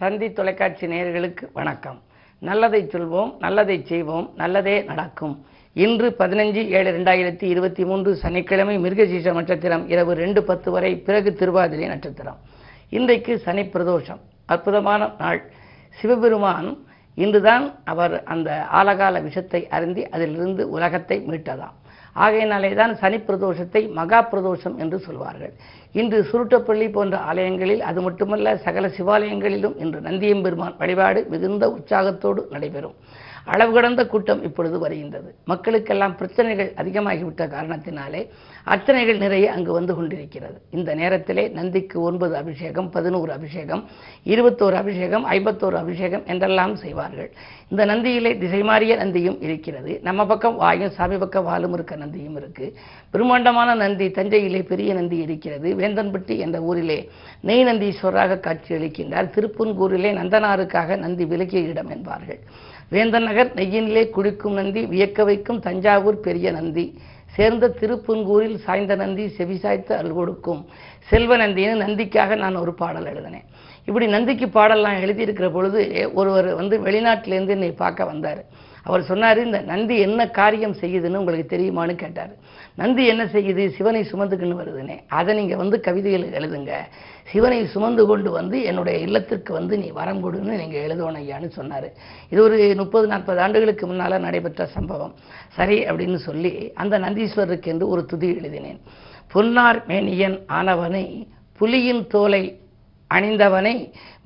தந்தி தொலைக்காட்சி நேயர்களுக்கு வணக்கம். நல்லதை சொல்வோம் நல்லதை செய்வோம் நல்லதே நடக்கும். இன்று பதினஞ்சு ஏழு ரெண்டாயிரத்தி இருபத்தி மூன்று சனிக்கிழமை மிருகசீஷ நட்சத்திரம் இரவு ரெண்டு பத்து வரை பிறகு திருவாதிரை நட்சத்திரம். இன்றைக்கு சனி பிரதோஷம். அற்புதமான நாள். சிவபெருமான் இன்றுதான் அவர் அந்த ஆலகால விஷத்தை அருந்தி அதிலிருந்து உலகத்தை மீட்டதாம். ஆகையினாலே தான் சனி பிரதோஷத்தை மகா பிரதோஷம் என்று சொல்வார்கள். இன்று சுருட்டப்பள்ளி போன்ற ஆலயங்களில் அது மட்டுமல்ல சகல சிவாலயங்களிலும் இன்று நந்தியம்பெருமான் வழிபாடு மிகுந்த உற்சாகத்தோடு நடைபெறும். அளவு கடந்த கூட்டம் இப்பொழுது வருகின்றது. மக்களுக்கெல்லாம் பிரச்சனைகள் அதிகமாகிவிட்ட காரணத்தினாலே அர்ச்சனைகள் நிறைய அங்கு வந்து கொண்டிருக்கிறது. இந்த நேரத்திலே நந்திக்கு ஒன்பது அபிஷேகம் பதினோரு அபிஷேகம் இருபத்தோரு அபிஷேகம் ஐம்பத்தோரு அபிஷேகம் என்றெல்லாம் செய்வார்கள். இந்த நந்தியிலே திசை மாறிய நந்தியும் இருக்கிறது. நம்ம பக்கம் வாயும் சாமி பக்கம் வாலும் இருக்க நந்தியும் இருக்கு. பிரம்மாண்டமான நந்தி தஞ்சையிலே பெரிய நந்தி இருக்கிறது. வேந்தன்பட்டி என்ற ஊரிலே நெய் நந்தீஸ்வராக காட்சியளிக்கின்றார் திருப்பூன்கூரிலே நந்தனாருக்காக நந்தி விலகிய இடம் என்பார்கள். வேந்தன் நகர் நெய்யினிலே குடிக்கும் நந்தி வியக்க வைக்கும் தஞ்சாவூர் பெரிய நந்தி. சேர்ந்த திருப்புன்கூரில் சாய்ந்த நந்தி செவிசாய்த்து அருள் கொடுக்கும். செல்வ நந்தின்னு நந்திக்காக நான் ஒரு பாடல் எழுதினேன். இப்படி நந்திக்கு பாடல்லாம் எழுதியிருக்கிற பொழுது ஒருவர் வந்து வெளிநாட்டிலேருந்து என்னை பார்க்க வந்தார். அவர் சொன்னார் இந்த நந்தி என்ன காரியம் செய்யுதுன்னு உங்களுக்கு தெரியுமான்னு கேட்டார். நந்தி என்ன செய்யுது? சிவனை சுமந்துக்குன்னு வருதுனே அதை நீங்கள் வந்து கவிதையில் எழுதுங்க. சிவனை சுமந்து கொண்டு வந்து என்னுடைய இல்லத்திற்கு வந்து நீ வரம் கொடுன்னு நீங்கள் எழுதணும் ஐயான்னு சொன்னார். இது ஒரு முப்பது நாற்பது ஆண்டுகளுக்கு முன்னால் நடைபெற்ற சம்பவம். சரி அப்படின்னு சொல்லி அந்த நந்தீஸ்வரருக்கு என்று ஒரு துதி எழுதினேன். பொன்னார் மேனியன் ஆனவனை புலியின் தோலை அணிந்தவனை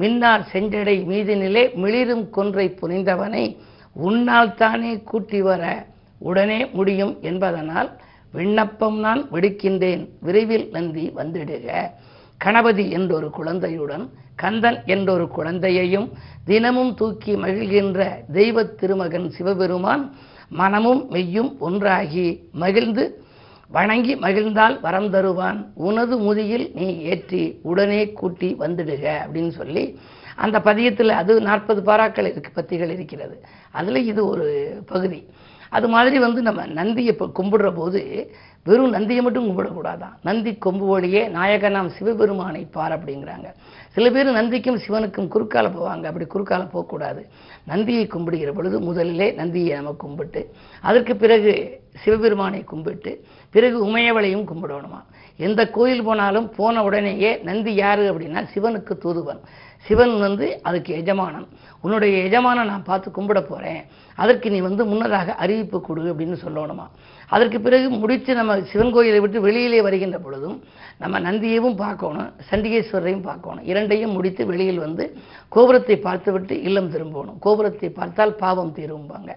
மின்னார் செஞ்சடை மீதினிலே மிளிரும் கொன்றை புனிந்தவனை உன்னால் தானே கூட்டி வர உடனே முடியும் என்பதனால் விண்ணப்பம் நான் விடுக்கின்றேன். விரைவில் நந்தி வந்துடுக. கணபதி என்றொரு குழந்தையுடன் கந்தன் என்றொரு குழந்தையையும் தினமும் தூக்கி மகிழ்கின்ற தெய்வ திருமகன் சிவபெருமான் மனமும் மெய்யும் ஒன்றாகி மகிழ்ந்து வணங்கி மகிழ்ந்தால் வரம் தருவான். உனது முதியில் நீ ஏற்றி உடனே கூட்டி வந்துடுக அப்படின்னு சொல்லி அந்த பதியத்தில் அது நாற்பது பாராக்கள் இருக்கு பத்திகள் இருக்கிறது. அதில் இது ஒரு பகுதி. அது மாதிரி வந்து நம்ம நந்தியை இப்போ கும்பிடுற போது வெறும் நந்தியை மட்டும் கும்பிடக்கூடாதான். நந்தி கொம்பு வழியே நாயகனாம் சிவபெருமானை பார் அப்படிங்கிறாங்க. சில பேர் நந்திக்கும் சிவனுக்கும் குறுக்கால போவாங்க. அப்படி குறுக்கால போகக்கூடாது. நந்தியை கும்பிடுகிற பொழுது முதலிலே நந்தியை நம்ம கும்பிட்டு அதற்கு பிறகு சிவபெருமானை கும்பிட்டு பிறகு உமையவளையும் கும்பிடணுமா? எந்த கோயில் போனாலும் போன உடனேயே நந்தி யாரு அப்படின்னா சிவனுக்கு தூதுவன். சிவன் வந்து அதுக்கு எஜமானன். உன்னுடைய எஜமானை நான் பார்த்து கும்பிட போகிறேன் அதற்கு நீ வந்து முன்னதாக அறிவிப்பு கொடு அப்படின்னு சொல்லணுமா? அதற்கு பிறகு முடித்து நம்ம சிவன் கோயிலை விட்டு வெளியிலே வருகின்ற பொழுதும் நம்ம நந்தியையும் பார்க்கணும் சண்டிகேஸ்வரரையும் பார்க்கணும். இரண்டையும் முடித்து வெளியில் வந்து கோபுரத்தை பார்த்துவிட்டு இல்லம் திரும்பணும். கோபுரத்தை பார்த்தால் பாவம் தீரும்பாங்க.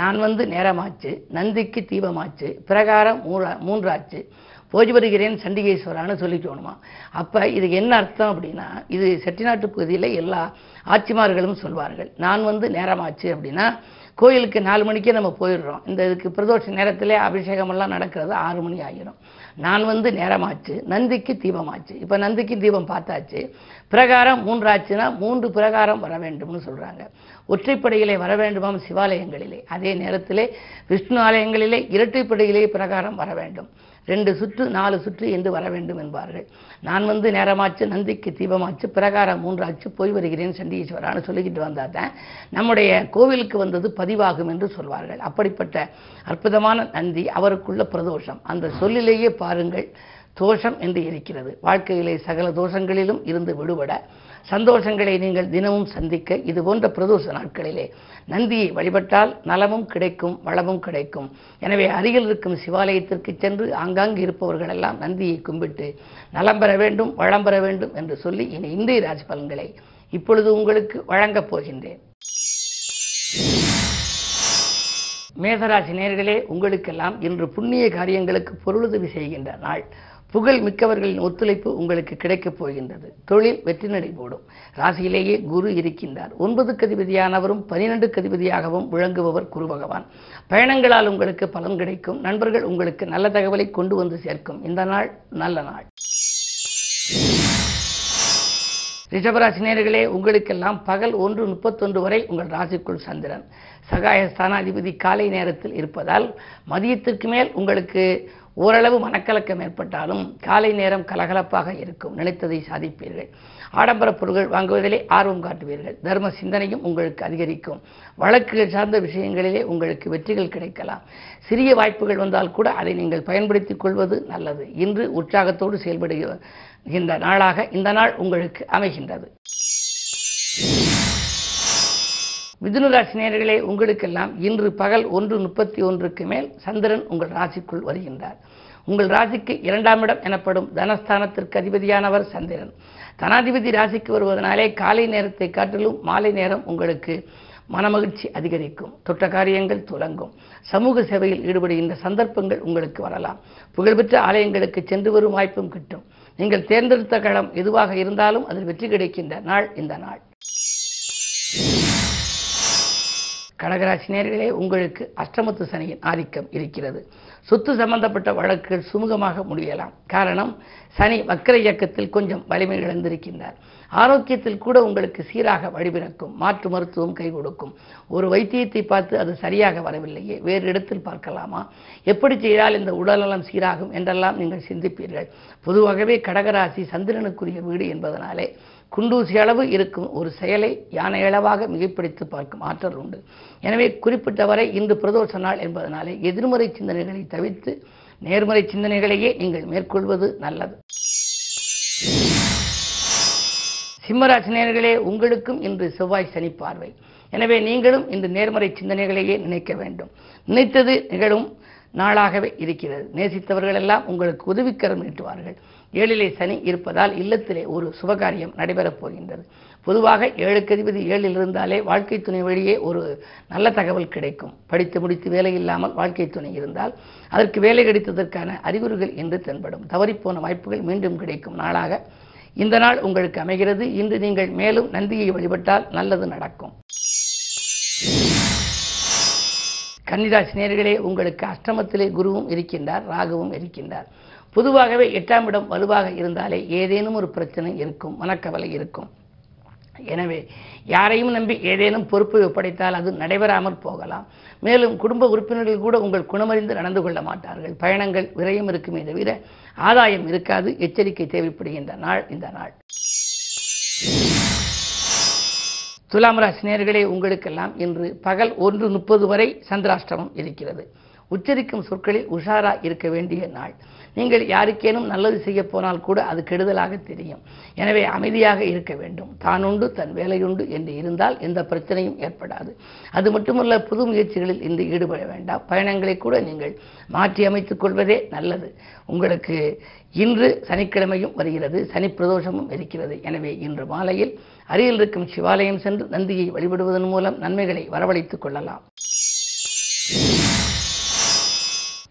நான் வந்து நேரமாச்சு நந்திக்கு தீபமாச்சு பிரகாரம் மூன்றா மூன்றாச்சு போஜி வருகிறேன் சண்டிகேஸ்வரான்னு சொல்லிக்கணுமா அப்போ இது என்ன அர்த்தம் அப்படின்னா இது செட்டிநாட்டு பகுதியில் எல்லா ஆட்சிமார்களும் சொல்வார்கள். நான் வந்து நேரமாச்சு அப்படின்னா கோயிலுக்கு நாலு மணிக்கே நம்ம போயிடுறோம். இந்த இதுக்கு பிரதோஷ நேரத்தில் அபிஷேகமெல்லாம் நடக்கிறது ஆறு மணி ஆகிரும் நான் வந்து நேரமாச்சு நந்திக்கு தீபமாச்சு. இப்போ நந்திக்கு தீபம் பார்த்தாச்சு. பிரகாரம் மூன்றாச்சுன்னா மூன்று பிரகாரம் வர வேண்டும்னு சொல்கிறாங்க ஒற்றைப்படையிலே வர வேண்டுமாம் சிவாலயங்களிலே. அதே நேரத்திலே விஷ்ணு ஆலயங்களிலே இரட்டைப்படையிலே பிரகாரம் வர வேண்டும். ரெண்டு சுற்று நாலு சுற்று என்று வர வேண்டும் என்பார்கள். நான் வந்து நேரமாச்சு நந்திக்கு தீபமாச்சு பிரகாரம் மூன்றாச்சு போய் வருகிறேன் சண்டீஸ்வரான்னு சொல்லிக்கிட்டு வந்தால் தான் நம்முடைய கோவிலுக்கு வந்தது பதிவாகும் என்று சொல்வார்கள். அப்படிப்பட்ட அற்புதமான நந்தி அவருக்குள்ள பிரதோஷம். அந்த சொல்லிலேயே பாருங்கள் தோஷம் என்று இருக்கிறது. வாழ்க்கையிலே சகல தோஷங்களிலும் இருந்து விடுபட சந்தோஷங்களை நீங்கள் தினமும் சந்திக்க இது போன்ற பிரதோஷ நாட்களிலே நந்தியை வழிபட்டால் நலமும் கிடைக்கும் வளமும் கிடைக்கும். எனவே அருகில் இருக்கும் சிவாலயத்திற்கு சென்று ஆங்காங்கு இருப்பவர்கள் எல்லாம் நந்தியை கும்பிட்டு நலம் பெற வேண்டும் வளம் பெற வேண்டும் என்று சொல்லி இனி இந்திய ராசி பலன்களை இப்பொழுது உங்களுக்கு வழங்கப் போகின்றேன். மேசராசி நேர்களே உங்களுக்கெல்லாம் இன்று புண்ணிய காரியங்களுக்கு பொருளுதவி செய்கின்ற நாள். புகழ் மிக்கவர்களின் ஒத்துழைப்பு உங்களுக்கு கிடைக்கப் போகின்றது. தொழில் வெற்றி நடை போடும். ராசியிலேயே குரு இருக்கின்றார். ஒன்பது கதிபதியானவரும் பனிரெண்டு கதிபதியாகவும் விளங்குபவர் குரு பகவான். பயணங்களால் உங்களுக்கு பலன் கிடைக்கும். நண்பர்கள் உங்களுக்கு நல்ல தகவலை கொண்டு வந்து சேர்க்கும். இந்த நாள் நல்ல நாள். ரிஷபராசி நேர்களே உங்களுக்கெல்லாம் பகல் ஒன்று முப்பத்தொன்று வரை உங்கள் ராசிக்குள் சந்திரன். சகாய ஸ்தானாதிபதி காலை நேரத்தில் இருப்பதால் மதியத்திற்கு மேல் உங்களுக்கு ஓரளவு மனக்கலக்கம் ஏற்பட்டாலும் காலை நேரம் கலகலப்பாக இருக்கும். நினைத்ததை சாதிப்பீர்கள். ஆடம்பர பொருட்கள் வாங்குவதிலே ஆர்வம் காட்டுவீர்கள். தர்ம சிந்தனையும் உங்களுக்கு அதிகரிக்கும். வழக்குகள் சார்ந்த விஷயங்களிலே உங்களுக்கு வெற்றிகள் கிடைக்கலாம். சிறிய வாய்ப்புகள் வந்தால் கூட அதை நீங்கள் பயன்படுத்திக் கொள்வது நல்லது. இன்று உற்சாகத்தோடு செயல்படுகின்ற நாளாக இந்த நாள் உங்களுக்கு அமைகின்றது. மிதுனராசி நேர்களே உங்களுக்கெல்லாம் இன்று பகல் ஒன்று முப்பத்தி ஒன்றுக்கு மேல் சந்திரன் உங்கள் ராசிக்குள் வருகின்றார். உங்கள் ராசிக்கு இரண்டாம் இடம் எனப்படும் தனஸ்தானத்திற்கு அதிபதியானவர் சந்திரன். தனாதிபதி ராசிக்கு வருவதனாலே காலை நேரத்தை காட்டிலும் மாலை நேரம் உங்களுக்கு மனமகிழ்ச்சி அதிகரிக்கும். தொட்ட காரியங்கள் துலங்கும். சமூக சேவையில் ஈடுபடுகின்ற சந்தர்ப்பங்கள் உங்களுக்கு வரலாம். புகழ்பெற்ற ஆலயங்களுக்கு சென்று வரும் வாய்ப்பும் கிட்டும். நீங்கள் தேர்ந்தெடுத்த களம் எதுவாக இருந்தாலும் அதில் வெற்றி கிடைக்கின்ற நாள் இந்த நாள். கடகராசி நேர்களே உங்களுக்கு அஷ்டமத்து சனியின் ஆதிக்கம் இருக்கிறது. சொத்து சம்பந்தப்பட்ட வழக்குகள் சுமூகமாக முடியலாம். காரணம் சனி வக்கர இயக்கத்தில் கொஞ்சம் வலிமை இழந்திருக்கின்றார். ஆரோக்கியத்தில் கூட உங்களுக்கு சீராக வழிபிறக்கும் மாற்று மருத்துவம் கை கொடுக்கும். ஒரு வைத்தியத்தை பார்த்து அது சரியாக வரவில்லையே வேறு இடத்தில் பார்க்கலாமா? எப்படி செய்தால் இந்த உடல்நலம் சீராகும் என்றெல்லாம் நீங்கள் சிந்திப்பீர்கள். பொதுவாகவே கடகராசி சந்திரனுக்குரிய வீடு என்பதனாலே குண்டூசி அளவு இருக்கும் ஒரு செயலை யானை அளவாக மிகைப்பிடித்து பார்க்கும் ஆற்றல் உண்டு. எனவே குறிப்பிட்டவரை இன்று பிரதோஷ நாள் என்பதனாலே எதிர்மறை சிந்தனைகளை தவிர்த்து நேர்மறை சிந்தனைகளையே நீங்கள் மேற்கொள்வது நல்லது. சிம்மராசினியர்களே உங்களுக்கும் இன்று செவ்வாய் சனி பார்வை. எனவே நீங்களும் இன்று நேர்மறை சிந்தனைகளையே நினைக்க வேண்டும். நினைத்தது நிகழும் நாளாகவே இருக்கிறது. நேசித்தவர்கள் எல்லாம் உங்களுக்கு உதவிக்கரம் நீட்டுவார்கள். ஏழிலே சனி இருப்பதால் இல்லத்திலே ஒரு சுபகாரியம் நடைபெறப் போகின்றது. பொதுவாக ஏழுக்கு அதிபதி ஏழில் இருந்தாலே வாழ்க்கை துணை வழியே ஒரு நல்ல தகவல் கிடைக்கும். படித்து முடித்து வேலை இல்லாமல் வாழ்க்கை துணை இருந்தால் அதற்கு வேலை கிடைத்ததற்கான அறிகுறிகள் என்று தென்படும். தவறிப்போன வாய்ப்புகள் மீண்டும் கிடைக்கும். நாளாக இந்த நாள் உங்களுக்கு அமைகிறது. இன்று நீங்கள் மேலும் நந்தியை வழிபட்டால் நல்லது நடக்கும். கன்னிராசி நேர்களே உங்களுக்கு அஷ்டமத்திலே குருவும் இருக்கின்றார் ராகுவும் இருக்கின்றார். பொதுவாகவே எட்டாம் இடம் வலுவாக இருந்தாலே ஏதேனும் ஒரு பிரச்சனை இருக்கும் மனக்கவலை இருக்கும். எனவே யாரையும் நம்பி ஏதேனும் பொறுப்பை ஒப்படைத்தால் அது நடைபெறாமல் போகலாம். மேலும் குடும்ப உறுப்பினர்கள் கூட உங்கள் குணமறிந்து நடந்து கொள்ள மாட்டார்கள். பயணங்கள் விரயம் இருக்குமே தவிர ஆதாயம் இருக்காது எச்சரிக்கை தேவைப்படுகின்ற நாள் இந்த நாள். துலாம் ராசி உங்களுக்கெல்லாம் இன்று பகல் ஒன்று முப்பது வரை சந்திராஷ்டமம் இருக்கிறது. உச்சரிக்கும் சொற்களில் உஷாரா இருக்க வேண்டிய நாள். நீங்கள் யாருக்கேனும் நல்லது செய்ய போனால் கூட அது கெடுதலாக தெரியும். எனவே அமைதியாக இருக்க வேண்டும். தானுண்டு தன் வேலையுண்டு என்று இருந்தால் எந்த பிரச்சனையும் ஏற்படாது. அது மட்டுமல்ல புது முயற்சிகளில் இன்று ஈடுபட வேண்டாம். பயணங்களை கூட நீங்கள் மாற்றி அமைத்துக் கொள்வதே நல்லது. உங்களுக்கு இன்று சனிக்கிழமையும் வருகிறது. சனி பிரதோஷமும் இருக்கிறது. எனவே இன்று மாலையில் அருகில் இருக்கும் சிவாலயம் சென்று நந்தியை வழிபடுவதன் மூலம் நன்மைகளை வரவழைத்துக் கொள்ளலாம்.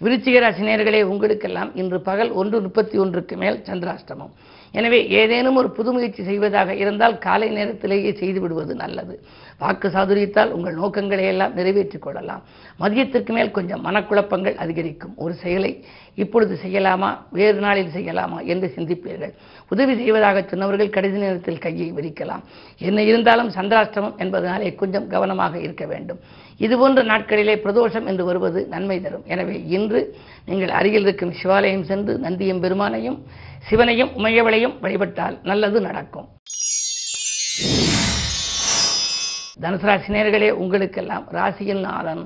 விருச்சிக உங்களுக்கெல்லாம் இன்று பகல் ஒன்று முப்பத்தி ஒன்றுக்கு மேல் சந்திராஷ்டமம். எனவே ஏதேனும் ஒரு புது முயற்சி செய்வதாக இருந்தால் காலை நேரத்திலேயே செய்து விடுவது நல்லது. வாக்கு சாதுரியத்தால் உங்கள் நோக்கங்களை எல்லாம் நிறைவேற்றிக் கொள்ளலாம். மதியத்திற்கு மேல் கொஞ்சம் மனக்குழப்பங்கள் அதிகரிக்கும். ஒரு செயலை இப்பொழுது செய்யலாமா? வேறு நாளில் செய்யலாமா? என்று சிந்திப்பீர்கள். உதவி செய்வதாக சொன்னவர்கள் கடைசி நேரத்தில் கையை விரிக்கலாம். என்ன இருந்தாலும் சந்திராஷ்டமம் என்பதனாலே கொஞ்சம் கவனமாக இருக்க வேண்டும். இதுபோன்ற நாட்களிலே பிரதோஷம் என்று வருவது நன்மை தரும். எனவே இன்று நீங்கள் அருகில் இருக்கும் சிவாலயம் சென்று நந்தியம் பெருமானையும் சிவனையும் உமையவளையும் வழிபட்டால் நல்லது நடக்கும். தனுசு ராசி உங்களுக்கெல்லாம் ராசியில் நாதன்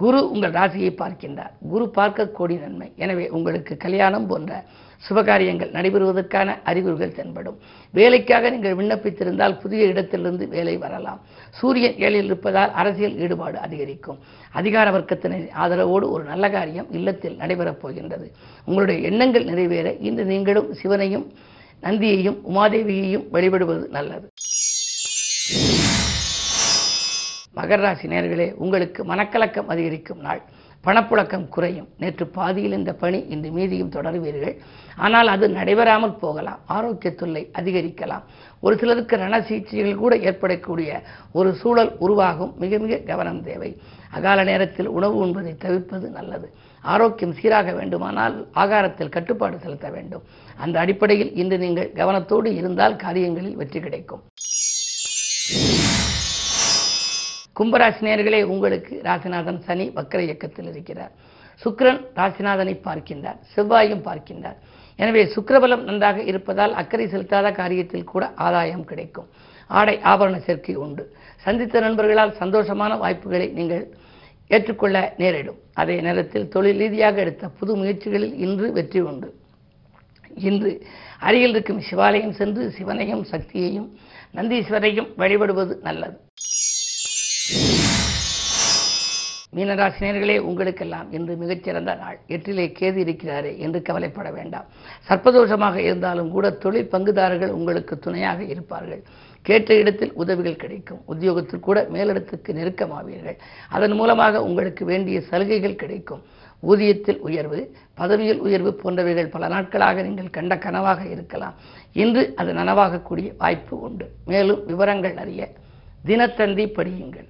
குரு உங்கள் ராசியை பார்க்கின்றார். குரு பார்க்க கோடி நன்மை. எனவே உங்களுக்கு கல்யாணம் போன்ற சுபகாரியங்கள் நடைபெறுவதற்கான அறிகுறிகள் தென்படும். வேலைக்காக நீங்கள் விண்ணப்பித்திருந்தால் புதிய இடத்திலிருந்து வேலை வரலாம். சூரியன் ஏழில் இருப்பதால் அரசியல் ஈடுபாடு அதிகரிக்கும். அதிகார வர்க்கத்தினர் ஆதரவோடு ஒரு நல்ல காரியம் இல்லத்தில் நடைபெறப் போகின்றது. உங்களுடைய எண்ணங்கள் நிறைவேற இன்று நீங்களும் சிவனையும் நந்தியையும் உமாதேவியையும் வழிபடுவது நல்லது. மகர ராசி நேர்களே உங்களுக்கு மனக்கலக்கம் அதிகரிக்கும் நாள். பணப்புழக்கம் குறையும். நேற்று பாதியில் இந்த பணி இன்று மீதியும் தொடருவீர்கள். ஆனால் அது நடைபெறாமல் போகலாம். ஆரோக்கிய தொல்லை அதிகரிக்கலாம். ஒரு சிலருக்கு ரண சிகிச்சைகள் கூட ஏற்படக்கூடிய ஒரு சூழல் உருவாகும். மிக மிக கவனம் தேவை. அகால நேரத்தில் உணவு உண்பதை தவிர்ப்பது நல்லது. ஆரோக்கியம் சீராக வேண்டுமானால் ஆகாரத்தில் கட்டுப்பாடு செலுத்த வேண்டும். அந்த அடிப்படையில் இன்று நீங்கள் கவனத்தோடு இருந்தால் காரியங்களில் வெற்றி கிடைக்கும். கும்பராசி நேர்களே உங்களுக்கு ராசிநாதன் சனி வக்கர இயக்கத்தில் இருக்கிறார். சுக்கரன் ராசிநாதனை பார்க்கின்றார் செவ்வாயும் பார்க்கின்றார். எனவே சுக்கரபலம் நன்றாக இருப்பதால் அக்கறை செலுத்தாத காரியத்தில் கூட ஆதாயம் கிடைக்கும். ஆடை ஆபரண சேர்க்கை உண்டு. சந்தித்த நண்பர்களால் சந்தோஷமான வாய்ப்புகளை நீங்கள் ஏற்றுக்கொள்ள நேரிடும். அதே நேரத்தில் தொழில் ரீதியாக எடுத்த புது முயற்சிகளில் இன்று வெற்றி உண்டு. இன்று அருகில் இருக்கும் சிவாலயம் சென்று சிவனையும் சக்தியையும் நந்தீஸ்வரையும் வழிபடுவது நல்லது. மீனராசினியர்களே உங்களுக்கெல்லாம் இன்று மிகச்சிறந்த நாள். எட்டிலே கேது இருக்கிறாரே என்று கவலைப்பட வேண்டாம். சர்ப்பதோஷமாக இருந்தாலும் கூட தொழில் பங்குதாரர்கள் உங்களுக்கு துணையாக இருப்பார்கள். கேட்ட இடத்தில் உதவிகள் கிடைக்கும். உத்தியோகத்தில் கூட மேலிடத்துக்கு நெருக்கமாவீர்கள். அதன் மூலமாக உங்களுக்கு வேண்டிய சலுகைகள் கிடைக்கும். ஊதியத்தில் உயர்வு பதவியில் உயர்வு போன்றவைகள் பல நாட்களாக நீங்கள் கண்ட கனவாக இருக்கலாம். இன்று அது நனவாகக்கூடிய வாய்ப்பு உண்டு. மேலும் விவரங்கள் அறிய தினத்தந்தி படியுங்கள்.